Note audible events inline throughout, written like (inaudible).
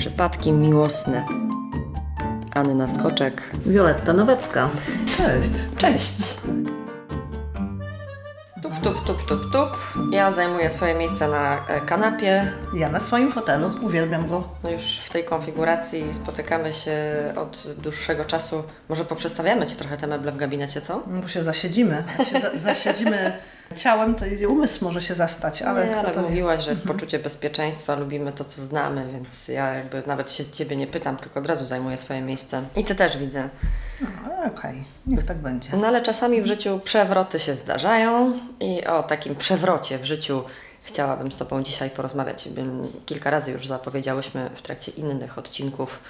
Przypadki miłosne. Anna Skoczek. Wioletta Nowacka. Cześć. Cześć. Tup, tup, tup, tup, tup. Ja zajmuję swoje miejsce na e, kanapie. Ja na swoim fotelu. Uwielbiam go. No już w tej konfiguracji spotykamy się od dłuższego czasu. Może poprzestawiamy Ci trochę te meble w gabinecie, co? Bo się zasiedzimy. Się za, zasiedzimy ciałem, to i umysł może się zastać, ale nie, kto ale mówiłaś, że jest poczucie bezpieczeństwa, lubimy to, co znamy, więc ja jakby nawet się Ciebie nie pytam, tylko od razu zajmuję swoje miejsce. I Ty też widzę. No, Okej, niech tak będzie. No ale czasami w życiu przewroty się zdarzają i o takim przewrocie w życiu chciałabym z Tobą dzisiaj porozmawiać. Kilka razy już zapowiedziałyśmy w trakcie innych odcinków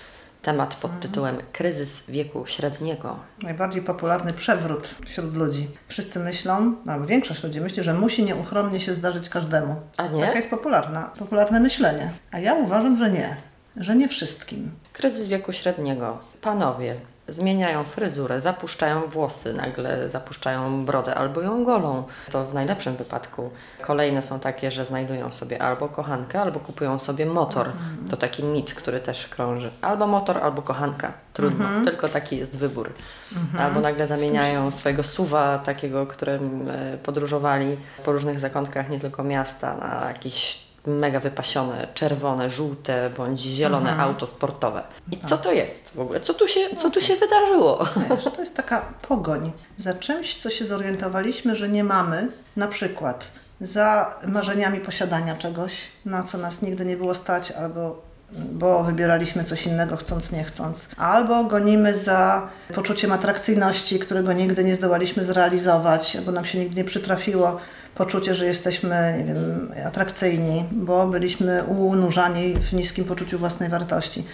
temat pod tytułem Kryzys wieku średniego. Najbardziej popularny przewrót wśród ludzi. Wszyscy myślą, albo większość ludzi myśli, że musi nieuchronnie się zdarzyć każdemu. A nie? Taka jest popularna, popularne myślenie. A ja uważam, że nie. Że nie wszystkim. Kryzys wieku średniego. Panowie zmieniają fryzurę, zapuszczają włosy, nagle zapuszczają brodę albo ją golą. To w najlepszym wypadku. Kolejne są takie, że znajdują sobie albo kochankę, albo kupują sobie motor. To taki mit, który też krąży. Albo motor, albo kochanka. Trudno, tylko taki jest wybór. Albo nagle zamieniają swojego suwa, takiego, którym e, podróżowali po różnych zakątkach, nie tylko miasta, na jakieś mega wypasione, czerwone, żółte bądź zielone auto sportowe. I co to jest w ogóle? Co tu się, co tu się wydarzyło? Wiesz, to jest taka pogoń za czymś, co się zorientowaliśmy, że nie mamy, na przykład za marzeniami posiadania czegoś, na co nas nigdy nie było stać, albo bo wybieraliśmy coś innego, chcąc, nie chcąc. Albo gonimy za poczuciem atrakcyjności, którego nigdy nie zdołaliśmy zrealizować, albo nam się nigdy nie przytrafiło poczucie, że jesteśmy, nie wiem, atrakcyjni, bo byliśmy unurzani w niskim poczuciu własnej wartości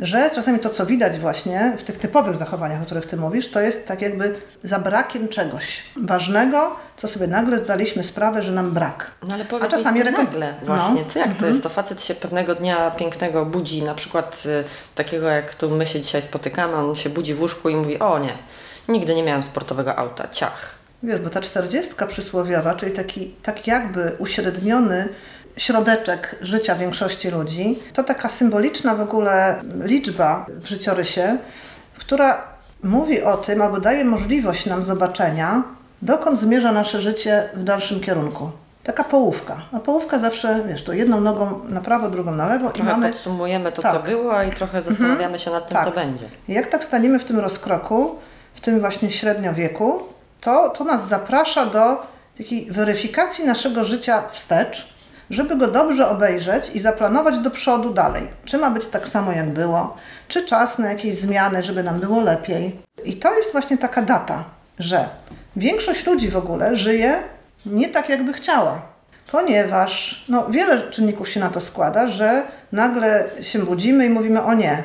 że czasami to, co widać właśnie w tych typowych zachowaniach, o których Ty mówisz, to jest tak jakby za brakiem czegoś ważnego, co sobie nagle zdaliśmy sprawę, że nam brak. No ale powiedz A czasami mi rekom- nagle właśnie, No. co jak to jest? To facet się pewnego dnia pięknego budzi, na przykład y, takiego jak tu my się dzisiaj spotykamy, on się budzi w łóżku i mówi, o nie, nigdy nie miałem sportowego auta, ciach. Wiesz, bo ta czterdziestka przysłowiowa, czyli taki tak jakby uśredniony środeczek życia większości ludzi, to taka symboliczna w ogóle liczba w życiorysie, która mówi o tym albo daje możliwość nam zobaczenia, dokąd zmierza nasze życie w dalszym kierunku. Taka połówka. A połówka zawsze, wiesz, to jedną nogą na prawo, drugą na lewo i mamy... podsumujemy to, Tak. co było i trochę zastanawiamy się nad tym, Tak. co będzie. I Jak tak staniemy w tym rozkroku, w tym właśnie średniowieku, to, to nas zaprasza do takiej weryfikacji naszego życia wstecz, żeby go dobrze obejrzeć i zaplanować do przodu dalej. Czy ma być tak samo, jak było, czy czas na jakieś zmiany, żeby nam było lepiej. I to jest właśnie taka data, że większość ludzi w ogóle żyje nie tak, jakby chciała. Ponieważ no, wiele czynników się na to składa, że nagle się budzimy i mówimy: O nie,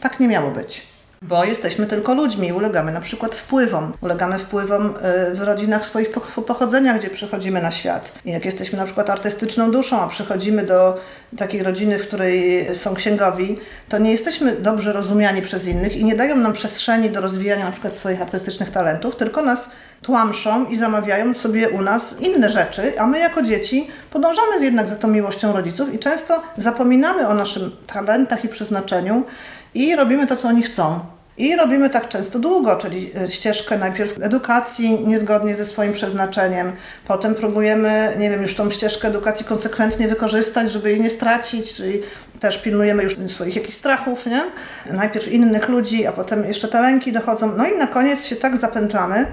tak nie miało być. Bo jesteśmy tylko ludźmi ulegamy na przykład wpływom. Ulegamy wpływom y, w rodzinach swoich po- pochodzenia, gdzie przychodzimy na świat. I jak jesteśmy na przykład artystyczną duszą, a przychodzimy do takiej rodziny, w której są księgowi, to nie jesteśmy dobrze rozumiani przez innych i nie dają nam przestrzeni do rozwijania na przykład swoich artystycznych talentów, tylko nas tłamszą i zamawiają sobie u nas inne rzeczy, a my jako dzieci podążamy jednak za tą miłością rodziców i często zapominamy o naszym talentach i przeznaczeniu i robimy to, co oni chcą. I robimy tak często długo, czyli e, ścieżkę najpierw edukacji niezgodnie ze swoim przeznaczeniem, potem próbujemy, nie wiem, już tą ścieżkę edukacji konsekwentnie wykorzystać, żeby jej nie stracić, czyli też pilnujemy już swoich jakichś strachów, nie? Najpierw innych ludzi, a potem jeszcze te lęki dochodzą. No i na koniec się tak zapętlamy,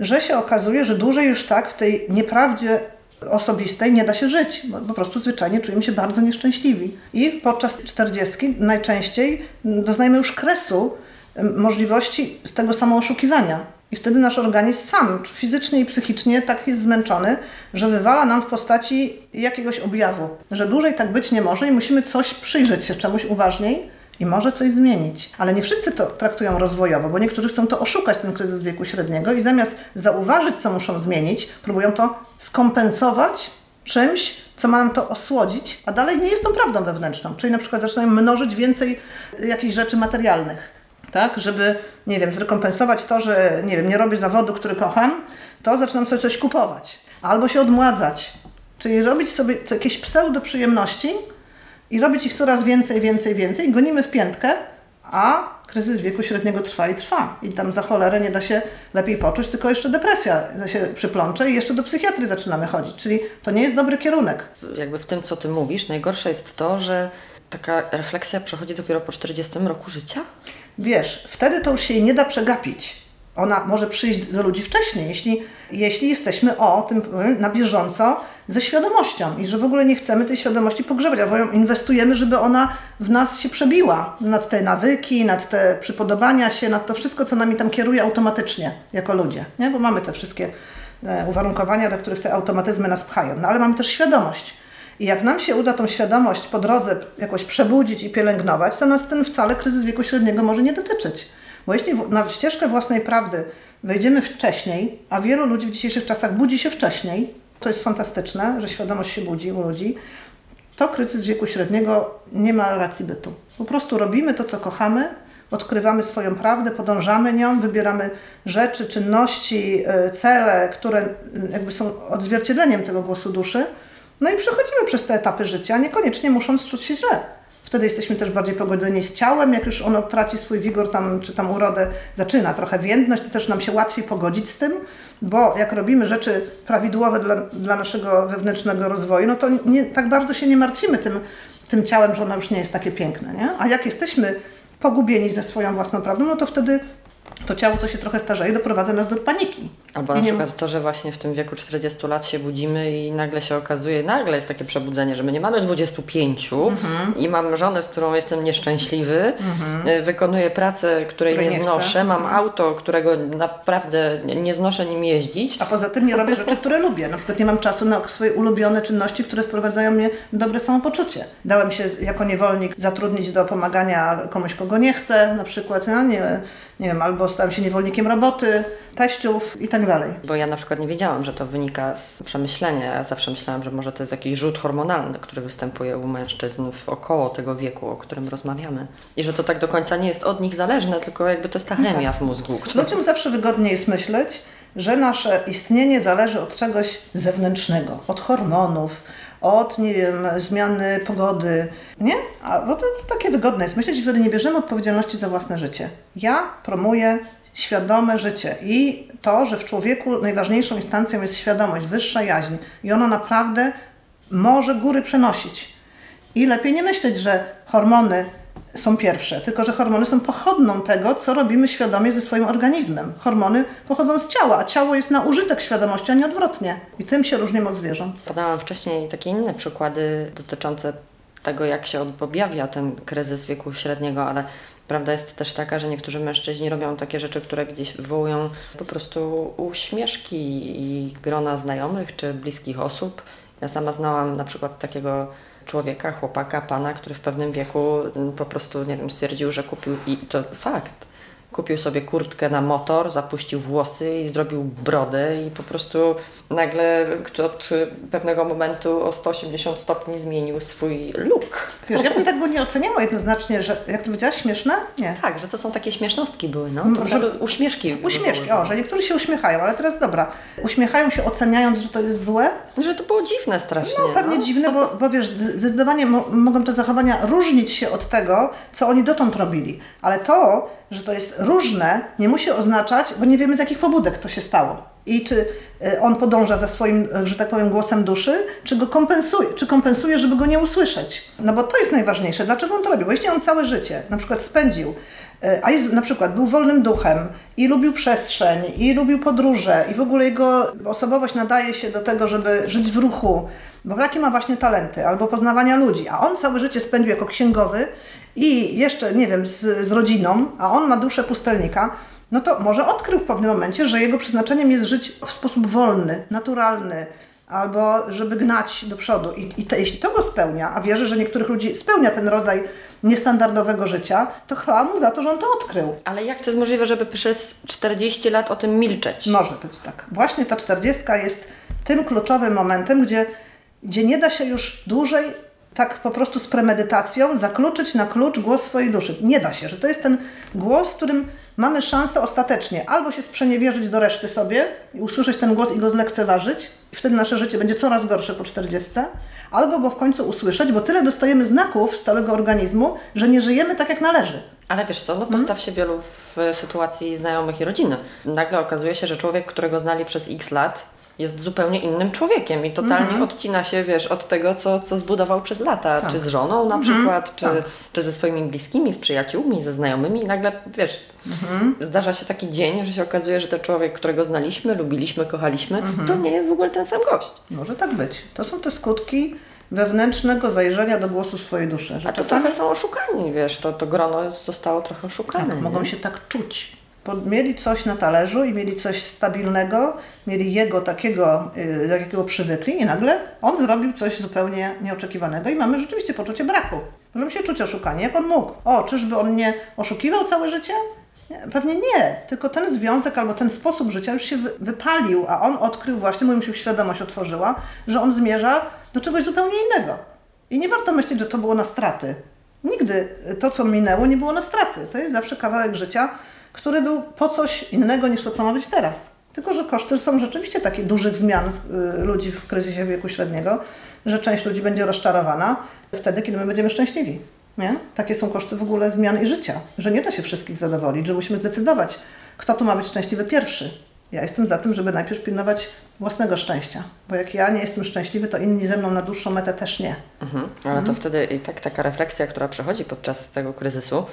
że się okazuje, że dłużej już tak w tej nieprawdzie osobistej nie da się żyć, po prostu zwyczajnie czujemy się bardzo nieszczęśliwi. I podczas czterdziestki najczęściej doznajemy już kresu możliwości z tego samooszukiwania. I wtedy nasz organizm sam fizycznie i psychicznie tak jest zmęczony, że wywala nam w postaci jakiegoś objawu, że dłużej tak być nie może i musimy coś przyjrzeć się czemuś uważniej, i może coś zmienić. Ale nie wszyscy to traktują rozwojowo, bo niektórzy chcą to oszukać, ten kryzys wieku średniego i zamiast zauważyć, co muszą zmienić, próbują to skompensować czymś, co ma nam to osłodzić, a dalej nie jest tą prawdą wewnętrzną. Czyli na przykład zaczynają mnożyć więcej jakichś rzeczy materialnych. Tak, żeby, nie wiem, zrekompensować to, że nie wiem, nie robię zawodu, który kocham, to zaczynam sobie coś kupować. Albo się odmładzać. Czyli robić sobie jakieś pseudo przyjemności, i robić ich coraz więcej, więcej, więcej i gonimy w piętkę, a kryzys wieku średniego trwa i trwa. I tam za cholerę nie da się lepiej poczuć, tylko jeszcze depresja się przyplącze i jeszcze do psychiatry zaczynamy chodzić. Czyli to nie jest dobry kierunek. Jakby w tym, co ty mówisz, najgorsze jest to, że taka refleksja przychodzi dopiero po 40 roku życia? Wiesz, wtedy to już się nie da przegapić. Ona może przyjść do ludzi wcześniej, jeśli, jeśli jesteśmy o tym na bieżąco ze świadomością i że w ogóle nie chcemy tej świadomości pogrzebać, albo ją inwestujemy, żeby ona w nas się przebiła nad te nawyki, nad te przypodobania się, nad to wszystko, co nami tam kieruje automatycznie jako ludzie, nie? bo mamy te wszystkie e, uwarunkowania, do których te automatyzmy nas pchają, no ale mamy też świadomość. I jak nam się uda tą świadomość po drodze jakoś przebudzić i pielęgnować, to nas ten wcale kryzys wieku średniego może nie dotyczyć. Bo jeśli na ścieżkę własnej prawdy wejdziemy wcześniej, a wielu ludzi w dzisiejszych czasach budzi się wcześniej, to jest fantastyczne, że świadomość się budzi u ludzi, to kryzys wieku średniego nie ma racji bytu. Po prostu robimy to, co kochamy, odkrywamy swoją prawdę, podążamy nią, wybieramy rzeczy, czynności, e, cele, które jakby są odzwierciedleniem tego głosu duszy. No i przechodzimy przez te etapy życia, niekoniecznie musząc czuć się źle. Wtedy jesteśmy też bardziej pogodzeni z ciałem, jak już ono traci swój wigor tam, czy tam urodę, zaczyna trochę więdność, to też nam się łatwiej pogodzić z tym, bo jak robimy rzeczy prawidłowe dla, dla naszego wewnętrznego rozwoju, no to nie, tak bardzo się nie martwimy tym, tym ciałem, że ono już nie jest takie piękne. Nie? A jak jesteśmy pogubieni ze swoją własną prawdą, no to wtedy to ciało, co się trochę starzeje, doprowadza nas do paniki. Albo na przykład to, że właśnie w tym wieku 40 lat się budzimy i nagle się okazuje, nagle jest takie przebudzenie, że my nie mamy 25 mhm. i mam żonę, z którą jestem nieszczęśliwy, mhm. wykonuję pracę, której nie, nie znoszę, mam auto, którego naprawdę nie znoszę nim jeździć. A poza tym nie robię rzeczy, które lubię. Na przykład nie mam czasu na swoje ulubione czynności, które wprowadzają mnie w dobre samopoczucie. Dałem się jako niewolnik zatrudnić do pomagania komuś, kogo nie chcę, na przykład, no nie, nie wiem, albo stałem się niewolnikiem roboty, teściów i tak dalej. Bo ja na przykład nie wiedziałam, że to wynika z przemyślenia. Ja zawsze myślałam, że może to jest jakiś rzut hormonalny, który występuje u mężczyzn w około tego wieku, o którym rozmawiamy. I że to tak do końca nie jest od nich zależne, tylko jakby to jest ta chemia w mózgu. Która... Ludziom zawsze wygodniej jest myśleć, że nasze istnienie zależy od czegoś zewnętrznego, od hormonów, od, nie wiem, zmiany pogody, nie? A bo to, to takie wygodne jest myśleć, wtedy nie bierzemy odpowiedzialności za własne życie. Ja promuję świadome życie i to, że w człowieku najważniejszą instancją jest świadomość, wyższa jaźń i ona naprawdę może góry przenosić. I lepiej nie myśleć, że hormony są pierwsze, tylko że hormony są pochodną tego, co robimy świadomie ze swoim organizmem. Hormony pochodzą z ciała, a ciało jest na użytek świadomości, a nie odwrotnie. I tym się różnimy od zwierząt. Podałam wcześniej takie inne przykłady dotyczące tego, jak się objawia ten kryzys wieku średniego, ale prawda jest też taka, że niektórzy mężczyźni robią takie rzeczy, które gdzieś wywołują po prostu uśmieszki i grona znajomych czy bliskich osób. Ja sama znałam na przykład takiego człowieka, chłopaka, pana, który w pewnym wieku po prostu, nie wiem, stwierdził, że kupił, i to fakt, kupił sobie kurtkę na motor, zapuścił włosy i zrobił brodę i po prostu nagle od pewnego momentu o 180 stopni zmienił swój look. Wiesz, ja bym tak go nie oceniała jednoznacznie, że jak to powiedziałaś, śmieszne? Nie. Tak, że to są takie śmiesznostki były, no. To, że uśmieszki. Uśmieszki, o, że niektórzy się uśmiechają, ale teraz dobra. Uśmiechają się oceniając, że to jest złe? Że to było dziwne strasznie. No pewnie no. dziwne, bo, bo wiesz, zdecydowanie mo mogą te zachowania różnić się od tego, co oni dotąd robili. Ale to, że to jest różne, nie musi oznaczać, bo nie wiemy z jakich pobudek to się stało. I czy e, on podąża za swoim, że tak powiem, głosem duszy, czy go kompensuje, czy kompensuje, żeby go nie usłyszeć. No bo to jest najważniejsze. Dlaczego on to robi? Bo jeśli on całe życie na przykład spędził, e, a jest, na przykład był wolnym duchem i lubił przestrzeń, i lubił podróże, i w ogóle jego osobowość nadaje się do tego, żeby żyć w ruchu, bo jakie ma właśnie talenty, albo poznawania ludzi, a on całe życie spędził jako księgowy i jeszcze, nie wiem, z, z rodziną, a on ma duszę pustelnika, no to może odkrył w pewnym momencie, że jego przeznaczeniem jest żyć w sposób wolny, naturalny, albo żeby gnać do przodu. I, i te, jeśli to go spełnia, a wierzę, że niektórych ludzi spełnia ten rodzaj niestandardowego życia, to chwała mu za to, że on to odkrył. Ale jak to jest możliwe, żeby przez 40 lat o tym milczeć? Może być tak. Właśnie ta 40 jest tym kluczowym momentem, gdzie, gdzie nie da się już dłużej tak po prostu z premedytacją zakluczyć na klucz głos swojej duszy. Nie da się, że to jest ten głos, którym mamy szansę ostatecznie albo się sprzeniewierzyć do reszty sobie i usłyszeć ten głos i go zlekceważyć i wtedy nasze życie będzie coraz gorsze po 40, albo go w końcu usłyszeć, bo tyle dostajemy znaków z całego organizmu, że nie żyjemy tak jak należy. Ale wiesz co, no postaw się wielu w sytuacji znajomych i rodziny. Nagle okazuje się, że człowiek, którego znali przez x lat, jest zupełnie innym człowiekiem i totalnie odcina się, wiesz, od tego, co, co zbudował przez lata. Czy z żoną na przykład, czy, czy ze swoimi bliskimi, z przyjaciółmi, ze znajomymi. I nagle, wiesz, zdarza się taki dzień, że się okazuje, że ten człowiek, którego znaliśmy, lubiliśmy, kochaliśmy, to nie jest w ogóle ten sam gość. Może tak być. To są te skutki wewnętrznego zajrzenia do głosu swojej duszy. A to trochę są oszukani, wiesz, to, to grono zostało trochę oszukane. tak, mogą się tak czuć. Mieli coś na talerzu i mieli coś stabilnego, mieli jego takiego, do jakiego przywykli i nagle on zrobił coś zupełnie nieoczekiwanego i mamy rzeczywiście poczucie braku. Możemy się czuć oszukani. Jak on mógł? O, czyżby on mnie oszukiwał całe życie? Nie, Pewnie nie, tylko ten związek albo ten sposób życia już się wy- wypalił, a on odkrył właśnie, mu się świadomość otworzyła, że on zmierza do czegoś zupełnie innego. I nie warto myśleć, że to było na straty. Nigdy to, co minęło, nie było na straty. To jest zawsze kawałek życia, który był po coś innego niż to, co ma być teraz. Tylko, że koszty są rzeczywiście takie dużych zmian y, ludzi w kryzysie wieku średniego, że część ludzi będzie rozczarowana wtedy, kiedy my będziemy szczęśliwi. Nie? Takie są koszty w ogóle zmian i życia, że nie da się wszystkich zadowolić, że musimy zdecydować, kto tu ma być szczęśliwy pierwszy. Ja jestem za tym, żeby najpierw pilnować własnego szczęścia, bo jak ja nie jestem szczęśliwy, to inni ze mną na dłuższą metę też nie. Mhm. Ale to wtedy i tak taka refleksja, która przychodzi podczas tego kryzysu,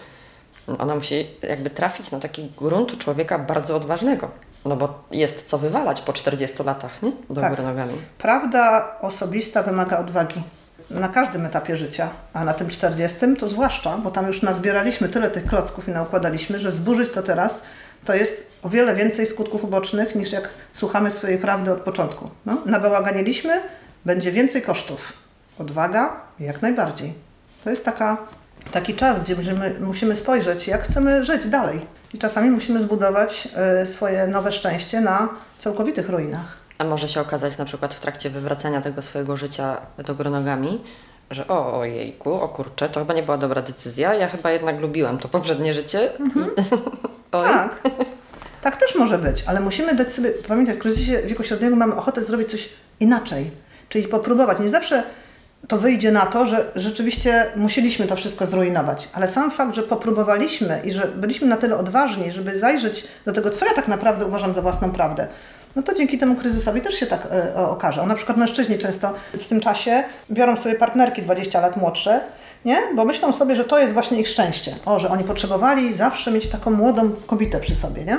ona musi jakby trafić na taki grunt człowieka bardzo odważnego. No bo jest co wywalać po 40 latach, nie? Do Tak. góry nogami. Prawda osobista wymaga odwagi na każdym etapie życia, a na tym 40 to zwłaszcza, bo tam już nazbieraliśmy tyle tych klocków i naukładaliśmy, że zburzyć to teraz to jest o wiele więcej skutków ubocznych niż jak słuchamy swojej prawdy od początku. No, nabałaganiliśmy, będzie więcej kosztów. Odwaga jak najbardziej. To jest taka, taki czas, gdzie musimy, musimy spojrzeć, jak chcemy żyć dalej. I czasami musimy zbudować e, swoje nowe szczęście na całkowitych ruinach. A może się okazać na przykład w trakcie wywracania tego swojego życia do góry nogami, że o, ojejku, o kurczę, to chyba nie była dobra decyzja. Ja chyba jednak lubiłem to poprzednie życie. (laughs) Oj. Tak. Tak też może być, ale musimy sobie, pamiętać, w kryzysie wieku średniego mamy ochotę zrobić coś inaczej, czyli popróbować. Nie zawsze to wyjdzie na to, że rzeczywiście musieliśmy to wszystko zrujnować, ale sam fakt, że popróbowaliśmy i że byliśmy na tyle odważni, żeby zajrzeć do tego, co ja tak naprawdę uważam za własną prawdę, no to dzięki temu kryzysowi też się tak o- okaże. O, na przykład mężczyźni często w tym czasie biorą sobie partnerki 20 lat młodsze, nie? Bo myślą sobie, że to jest właśnie ich szczęście. O, że oni potrzebowali zawsze mieć taką młodą kobietę przy sobie, nie?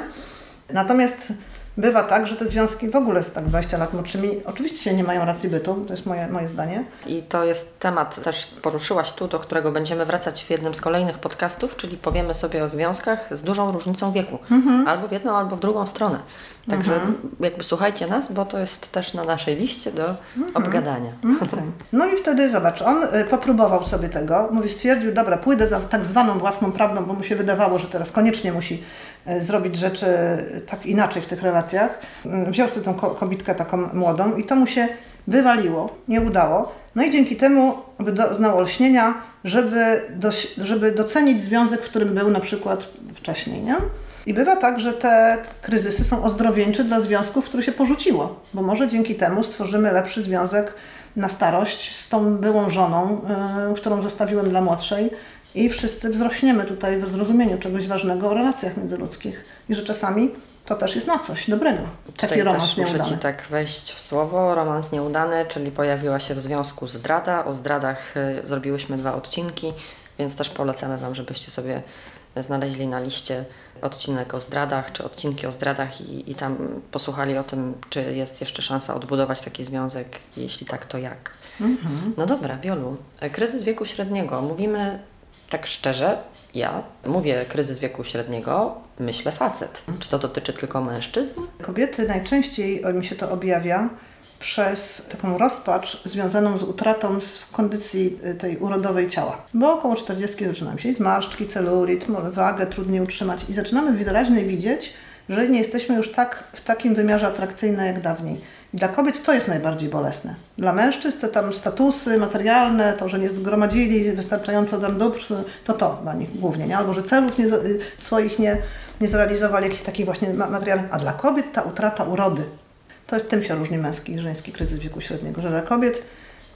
Natomiast bywa tak, że te związki w ogóle z tak 20 lat młodszymi oczywiście nie mają racji bytu, to jest moje, moje zdanie. I to jest temat, też poruszyłaś tu, do którego będziemy wracać w jednym z kolejnych podcastów, czyli powiemy sobie o związkach z dużą różnicą wieku. Albo w jedną, albo w drugą stronę. Także jakby słuchajcie nas, bo to jest też na naszej liście do obgadania. No i wtedy zobacz, on y, popróbował sobie tego, mówi, stwierdził, dobra, pójdę za tak zwaną własną prawdą, bo mu się wydawało, że teraz koniecznie musi zrobić rzeczy y, tak inaczej w tych relacjach. Y, Wziął sobie tą ko- kobietkę taką młodą i to mu się wywaliło, nie udało. No i dzięki temu doznał olśnienia, żeby, żeby docenić związek, w którym był na przykład wcześniej, nie? I bywa tak, że te kryzysy są ozdrowieńcze dla związków, które się porzuciło, bo może dzięki temu stworzymy lepszy związek na starość z tą byłą żoną, y, którą zostawiłem dla młodszej i wszyscy wzrośniemy tutaj w zrozumieniu czegoś ważnego o relacjach międzyludzkich i że czasami to też jest na coś dobrego. Taki Tutaj romans też muszę nieudany. Ci tak wejść w słowo. Romans nieudany, czyli pojawiła się w związku zdrada. O zdradach y, zrobiłyśmy dwa odcinki, więc też polecamy Wam, żebyście sobie znaleźli na liście odcinek o zdradach, czy odcinki o zdradach i, i tam posłuchali o tym, czy jest jeszcze szansa odbudować taki związek. Jeśli tak, to jak. No dobra, Wiolu. y, Kryzys wieku średniego. Mówimy tak szczerze, ja mówię kryzys wieku średniego, myślę facet. Czy to dotyczy tylko mężczyzn? Kobiety najczęściej mi się to objawia przez taką rozpacz związaną z utratą kondycji y, tej urodowej ciała. Bo około 40 zaczynają się i zmarszczki, celulit, wagę trudniej utrzymać i zaczynamy wyraźnie widzieć że nie jesteśmy już tak w takim wymiarze atrakcyjne jak dawniej. I dla kobiet to jest najbardziej bolesne. Dla mężczyzn te tam statusy materialne, to, że nie zgromadzili wystarczająco tam dóbr, to to dla nich głównie, nie? albo że celów nie, swoich nie, nie zrealizowali, jakichś takich właśnie materialnych. A dla kobiet ta utrata urody, to jest tym się różni męski i żeński kryzys wieku średniego, że dla kobiet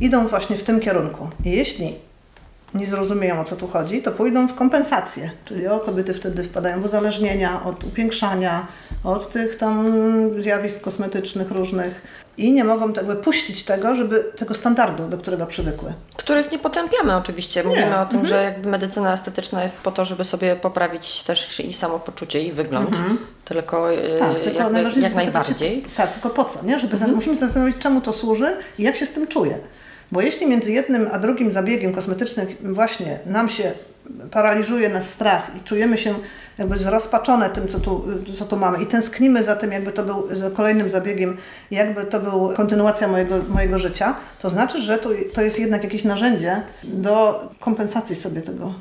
idą właśnie w tym kierunku. I jeśli nie zrozumieją o co tu chodzi, to pójdą w kompensację. Czyli o, kobiety wtedy wpadają w uzależnienia od upiększania, od tych tam zjawisk kosmetycznych różnych i nie mogą jakby puścić tego, żeby tego standardu, do którego przywykły. Których nie potępiamy oczywiście. Mówimy nie. o tym, mhm. że jakby medycyna estetyczna jest po to, żeby sobie poprawić też i samopoczucie i wygląd. Mhm. Tylko, e, tak, tylko jakby, jak najbardziej. Się, tak, tylko po co? Nie? Żeby mhm. musimy zastanowić, czemu to służy i jak się z tym czuje. Bo jeśli między jednym a drugim zabiegiem kosmetycznym właśnie nam się paraliżuje nas strach i czujemy się jakby zrozpaczone tym, co tu, co tu mamy i tęsknimy za tym, jakby to był kolejnym zabiegiem, jakby to był kontynuacja mojego, mojego życia, to znaczy, że to, to jest jednak jakieś narzędzie do kompensacji sobie tego.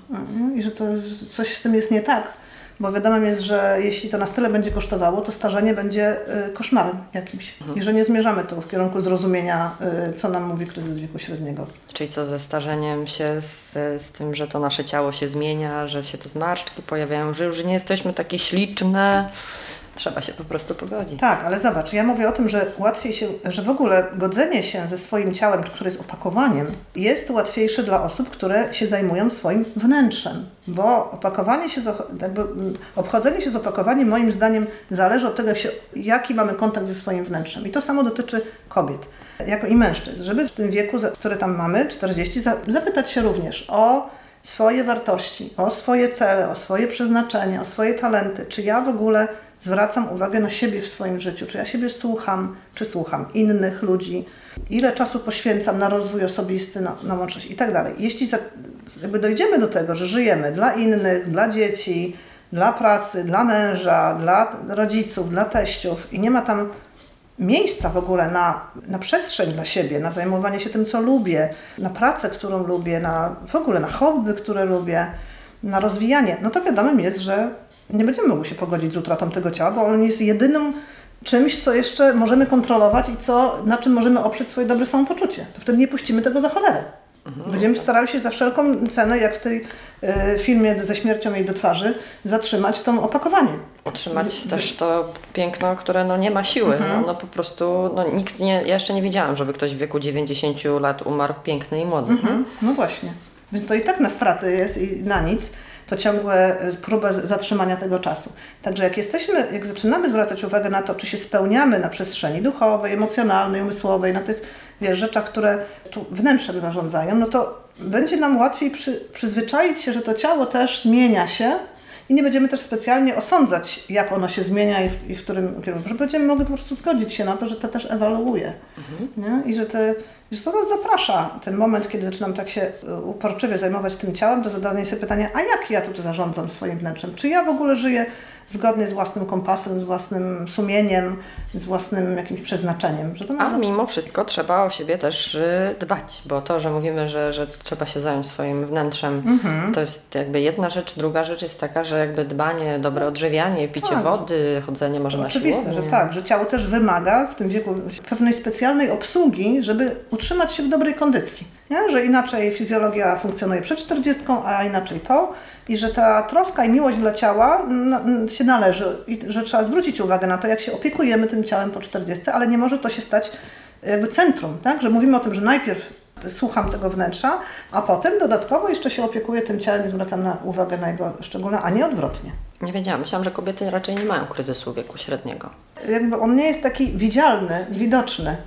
I że to coś z tym jest nie tak bo wiadomo jest, że jeśli to nas tyle będzie kosztowało, to starzenie będzie y, koszmarem jakimś. Mhm. I że nie zmierzamy tu w kierunku zrozumienia, y, co nam mówi kryzys wieku średniego. Czyli co ze starzeniem się, z, z tym, że to nasze ciało się zmienia, że się te zmarszczki pojawiają, że już nie jesteśmy takie śliczne, Trzeba się po prostu pogodzić. Tak, ale zobacz, ja mówię o tym, że łatwiej się, że w ogóle godzenie się ze swoim ciałem, które jest opakowaniem, jest łatwiejsze dla osób, które się zajmują swoim wnętrzem. Bo opakowanie się, jakby obchodzenie się z opakowaniem moim zdaniem zależy od tego, jak się, jaki mamy kontakt ze swoim wnętrzem. I to samo dotyczy kobiet, jako i mężczyzn. Żeby w tym wieku, który tam mamy, 40, zapytać się również o swoje wartości, o swoje cele, o swoje przeznaczenie, o swoje talenty. Czy ja w ogóle zwracam uwagę na siebie w swoim życiu, czy ja siebie słucham, czy słucham innych ludzi, ile czasu poświęcam na rozwój osobisty, na, na łączność i tak dalej. Jeśli za, dojdziemy do tego, że żyjemy dla innych, dla dzieci, dla pracy, dla męża, dla rodziców, dla teściów i nie ma tam miejsca w ogóle na, na przestrzeń dla siebie, na zajmowanie się tym, co lubię, na pracę, którą lubię, na w ogóle na hobby, które lubię, na rozwijanie, no to wiadomym jest, że nie będziemy mogli się pogodzić z utratą tego ciała, bo on jest jedynym czymś, co jeszcze możemy kontrolować i co, na czym możemy oprzeć swoje dobre samopoczucie. To wtedy nie puścimy tego za cholerę. Mhm. Będziemy starali się za wszelką cenę, jak w tej y, filmie ze śmiercią jej do twarzy, zatrzymać to opakowanie. Utrzymać też to piękno, które no, nie ma siły. Mhm. Ono po prostu, no, nikt nie, ja jeszcze nie widziałam, żeby ktoś w wieku 90 lat umarł piękny i młody. Mhm. No właśnie. Więc to i tak na straty jest i na nic to ciągłe y, próbę zatrzymania tego czasu. Także jak jesteśmy, jak zaczynamy zwracać uwagę na to, czy się spełniamy na przestrzeni duchowej, emocjonalnej, umysłowej, na tych wiesz, rzeczach, które tu wnętrzem zarządzają, no to będzie nam łatwiej przy, przyzwyczaić się, że to ciało też zmienia się i nie będziemy też specjalnie osądzać, jak ono się zmienia i w, i w którym kierunku, że będziemy mogli po prostu zgodzić się na to, że to też ewaluuje mhm. i że te że to nas zaprasza ten moment, kiedy zaczynam tak się e, uporczywie zajmować tym ciałem, do zadania sobie pytania, a jak ja tu zarządzam swoim wnętrzem? Czy ja w ogóle żyję zgodnie z własnym kompasem, z własnym sumieniem, z własnym jakimś przeznaczeniem. Że to A mimo wszystko trzeba o siebie też y, dbać, bo to, że mówimy, że, że trzeba się zająć swoim wnętrzem, mhm. to jest jakby jedna rzecz. Druga rzecz jest taka, że jakby dbanie, dobre odżywianie, picie tak. wody, chodzenie może na siłownię. że tak, że ciało też wymaga w tym wieku pewnej specjalnej obsługi, żeby utrzymać się w dobrej kondycji. Nie? Że inaczej fizjologia funkcjonuje przed 40, a inaczej po i że ta troska i miłość dla ciała się należy i że trzeba zwrócić uwagę na to, jak się opiekujemy tym ciałem po 40, ale nie może to się stać jakby centrum, tak? że mówimy o tym, że najpierw słucham tego wnętrza, a potem dodatkowo jeszcze się opiekuję tym ciałem i zwracam na uwagę na jego szczególne, a nie odwrotnie. Nie wiedziałam. Myślałam, że kobiety raczej nie mają kryzysu wieku średniego. Jakby on nie jest taki widzialny, widoczny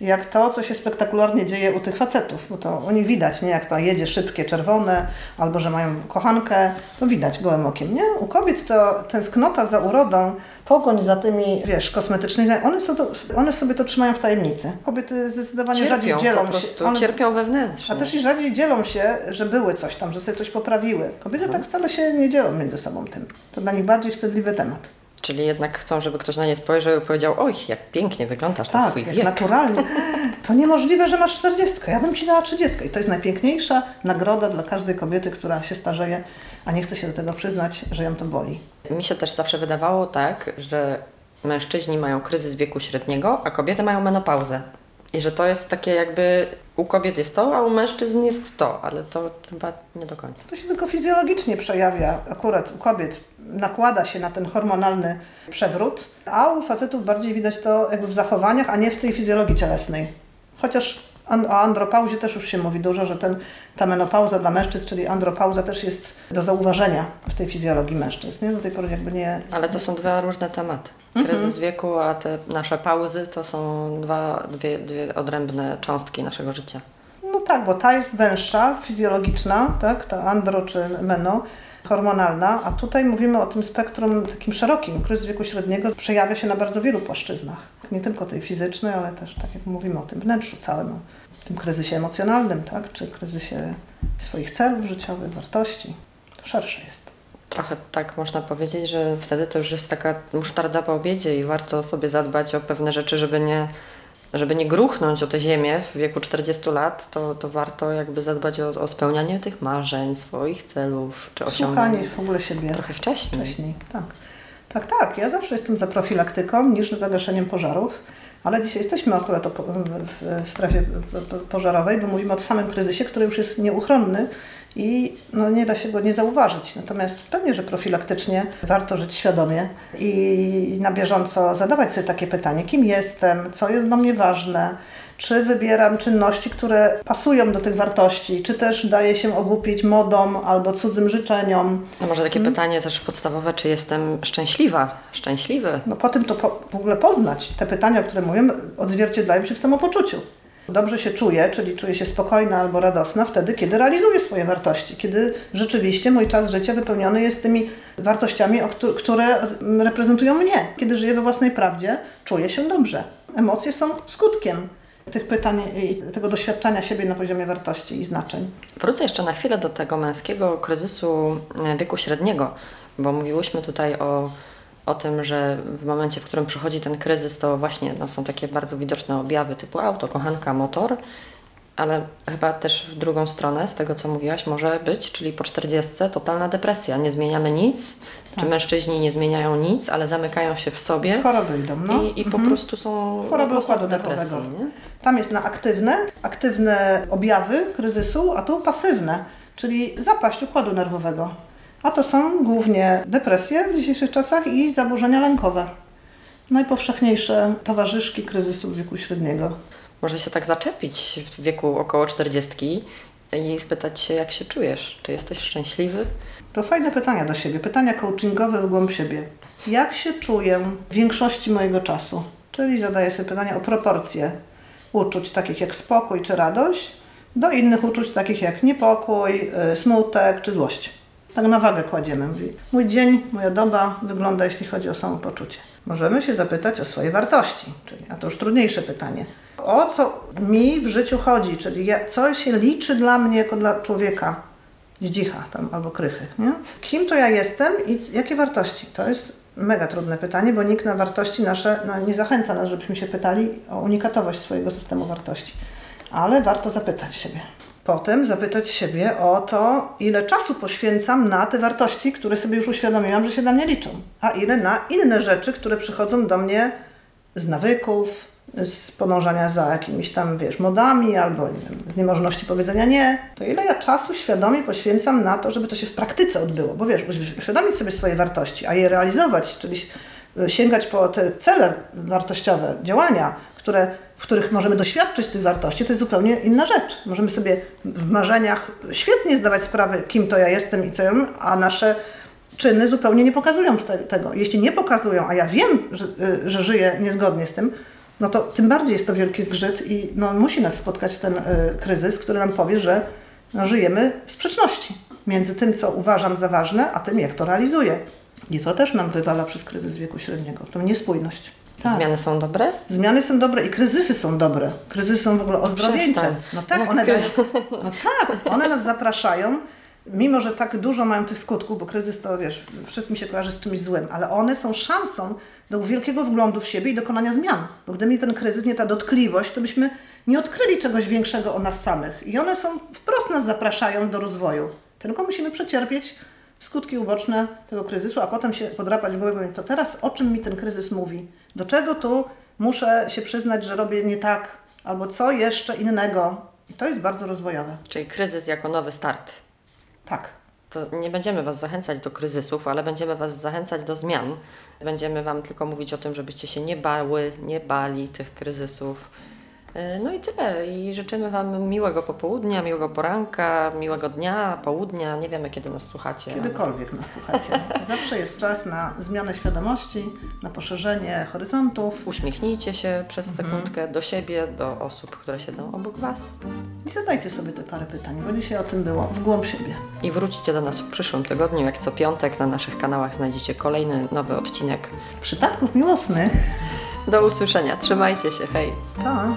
jak to, co się spektakularnie dzieje u tych facetów, bo to oni widać, nie? Jak to jedzie szybkie, czerwone, albo że mają kochankę, to widać gołym okiem, nie? U kobiet to tęsknota za urodą, pogoń za tymi, wiesz, kosmetycznymi, one, to, one sobie to trzymają w tajemnicy. Kobiety zdecydowanie cierpią, rzadziej dzielą po prostu, się. One, cierpią wewnętrznie. A też i rzadziej dzielą się, że były coś tam, że sobie coś poprawiły. Kobiety mhm. tak wcale się nie dzielą między sobą tym. To dla nich bardziej wstydliwy temat. Czyli jednak chcą, żeby ktoś na nie spojrzał i powiedział, oj, jak pięknie wyglądasz tak, na swój wiek. naturalnie. to niemożliwe, że masz 40. Ja bym ci dała 30. I to jest najpiękniejsza nagroda dla każdej kobiety, która się starzeje, a nie chce się do tego przyznać, że ją to boli. Mi się też zawsze wydawało tak, że mężczyźni mają kryzys wieku średniego, a kobiety mają menopauzę. I że to jest takie jakby u kobiet jest to, a u mężczyzn jest to, ale to chyba nie do końca. To się tylko fizjologicznie przejawia. Akurat u kobiet nakłada się na ten hormonalny przewrót, a u facetów bardziej widać to jakby w zachowaniach, a nie w tej fizjologii cielesnej. Chociaż o andropauzie też już się mówi dużo, że ten, ta menopauza dla mężczyzn, czyli andropauza też jest do zauważenia w tej fizjologii mężczyzn. Nie? Do tej pory jakby nie... Ale to są dwa różne tematy. Kryzys wieku, a te nasze pauzy to są dwa, dwie, dwie odrębne cząstki naszego życia. No tak, bo ta jest węższa, fizjologiczna, tak, ta andro czy meno, hormonalna, a tutaj mówimy o tym spektrum takim szerokim. Kryzys wieku średniego przejawia się na bardzo wielu płaszczyznach. Nie tylko tej fizycznej, ale też, tak jak mówimy o tym wnętrzu całym, o tym kryzysie emocjonalnym, tak, czy kryzysie swoich celów życiowych, wartości. To szersze jest. Trochę tak można powiedzieć, że wtedy to już jest taka musztarda po obiedzie i warto sobie zadbać o pewne rzeczy, żeby nie, żeby nie gruchnąć o tę ziemię w wieku 40 lat, to, to warto jakby zadbać o, o spełnianie tych marzeń, swoich celów, czy osiągnięć w ogóle siebie. trochę wcześniej. wcześniej. Tak. tak, tak. Ja zawsze jestem za profilaktyką niż za gaszeniem pożarów, ale dzisiaj jesteśmy akurat w strefie po- po- pożarowej, bo mówimy o samym kryzysie, który już jest nieuchronny i no, nie da się go nie zauważyć. Natomiast pewnie, że profilaktycznie warto żyć świadomie i na bieżąco zadawać sobie takie pytanie, kim jestem, co jest dla mnie ważne, czy wybieram czynności, które pasują do tych wartości, czy też daje się ogłupić modom albo cudzym życzeniom. A może takie pytanie też podstawowe, czy jestem szczęśliwa, szczęśliwy? No po tym to po, w ogóle poznać. Te pytania, o których mówię, odzwierciedlają się w samopoczuciu. Dobrze się czuję, czyli czuję się spokojna albo radosna wtedy, kiedy realizuję swoje wartości, kiedy rzeczywiście mój czas życia wypełniony jest tymi wartościami, które reprezentują mnie. Kiedy żyję we własnej prawdzie, czuję się dobrze. Emocje są skutkiem tych pytań i tego doświadczania siebie na poziomie wartości i znaczeń. Wrócę jeszcze na chwilę do tego męskiego kryzysu wieku średniego, bo mówiłyśmy tutaj o, o tym, że w momencie, w którym przychodzi ten kryzys, to właśnie no, są takie bardzo widoczne objawy typu auto, kochanka, motor, ale chyba też w drugą stronę, z tego co mówiłaś, może być, czyli po 40 totalna depresja. Nie zmieniamy nic, czy mężczyźni nie zmieniają nic, ale zamykają się w sobie choroby idą, no. i, i po prostu są Choroby układu nerwowego. Tam jest na aktywne, aktywne objawy kryzysu, a tu pasywne, czyli zapaść układu nerwowego. A to są głównie depresje w dzisiejszych czasach i zaburzenia lękowe. Najpowszechniejsze towarzyszki kryzysu wieku średniego. Może się tak zaczepić w wieku około 40 i spytać się, jak się czujesz. Czy jesteś szczęśliwy? To fajne pytania do siebie, pytania coachingowe w głąb siebie. Jak się czuję w większości mojego czasu? Czyli zadaję sobie pytania o proporcje uczuć takich jak spokój czy radość do innych uczuć takich jak niepokój, y, smutek czy złość. Tak na wagę kładziemy. Mówi, Mój dzień, moja doba wygląda, jeśli chodzi o samopoczucie. Możemy się zapytać o swoje wartości, czyli, a to już trudniejsze pytanie. O co mi w życiu chodzi, czyli ja, co się liczy dla mnie jako dla człowieka, zdzicha tam albo krychy. Nie? Kim to ja jestem i jakie wartości? To jest mega trudne pytanie, bo nikt na wartości nasze no, nie zachęca nas, żebyśmy się pytali o unikatowość swojego systemu wartości. Ale warto zapytać siebie. Potem zapytać siebie o to, ile czasu poświęcam na te wartości, które sobie już uświadomiłam, że się dla mnie liczą, a ile na inne rzeczy, które przychodzą do mnie z nawyków, z podążania za jakimiś tam, wiesz, modami albo nie wiem, z niemożności powiedzenia nie, to ile ja czasu świadomie poświęcam na to, żeby to się w praktyce odbyło. Bo wiesz, uświadomić sobie swoje wartości, a je realizować, czyli sięgać po te cele wartościowe, działania, które, w których możemy doświadczyć tych wartości, to jest zupełnie inna rzecz. Możemy sobie w marzeniach świetnie zdawać sprawę, kim to ja jestem i co ja a nasze czyny zupełnie nie pokazują te- tego. Jeśli nie pokazują, a ja wiem, że, y, że żyję niezgodnie z tym, no to tym bardziej jest to wielki zgrzyt i no, musi nas spotkać ten y, kryzys, który nam powie, że no, żyjemy w sprzeczności między tym, co uważam za ważne, a tym, jak to realizuję. I to też nam wywala przez kryzys wieku średniego, tą niespójność. Tak. Zmiany są dobre? Zmiany są dobre i kryzysy są dobre. Kryzysy są w ogóle ozdrowieńcze. No tak, Jak one, kryzys? no tak, one nas zapraszają mimo że tak dużo mają tych skutków, bo kryzys to wiesz, wszystkim się kojarzy z czymś złym, ale one są szansą do wielkiego wglądu w siebie i dokonania zmian. Bo gdyby nie ten kryzys, nie ta dotkliwość, to byśmy nie odkryli czegoś większego o nas samych. I one są wprost nas zapraszają do rozwoju. Tylko musimy przecierpieć skutki uboczne tego kryzysu, a potem się podrapać w głowę i powiedzieć, to teraz o czym mi ten kryzys mówi? Do czego tu muszę się przyznać, że robię nie tak? Albo co jeszcze innego? I to jest bardzo rozwojowe. Czyli kryzys jako nowy start. Tak. To nie będziemy Was zachęcać do kryzysów, ale będziemy Was zachęcać do zmian. Będziemy Wam tylko mówić o tym, żebyście się nie bały, nie bali tych kryzysów. Yy, No i tyle. I życzymy Wam miłego popołudnia, miłego poranka, miłego dnia, południa. Nie wiemy, kiedy nas słuchacie. Kiedykolwiek nas słuchacie. (laughs) Zawsze jest czas na zmianę świadomości, na poszerzenie horyzontów. Uśmiechnijcie się przez sekundkę do siebie, do osób, które siedzą obok Was. I zadajcie sobie te parę pytań, bo dzisiaj o tym było, w głąb siebie. I wróćcie do nas w przyszłym tygodniu, jak co piątek na naszych kanałach znajdziecie kolejny nowy odcinek. Przypadków miłosnych. Do usłyszenia. Trzymajcie się. Hej. Pa.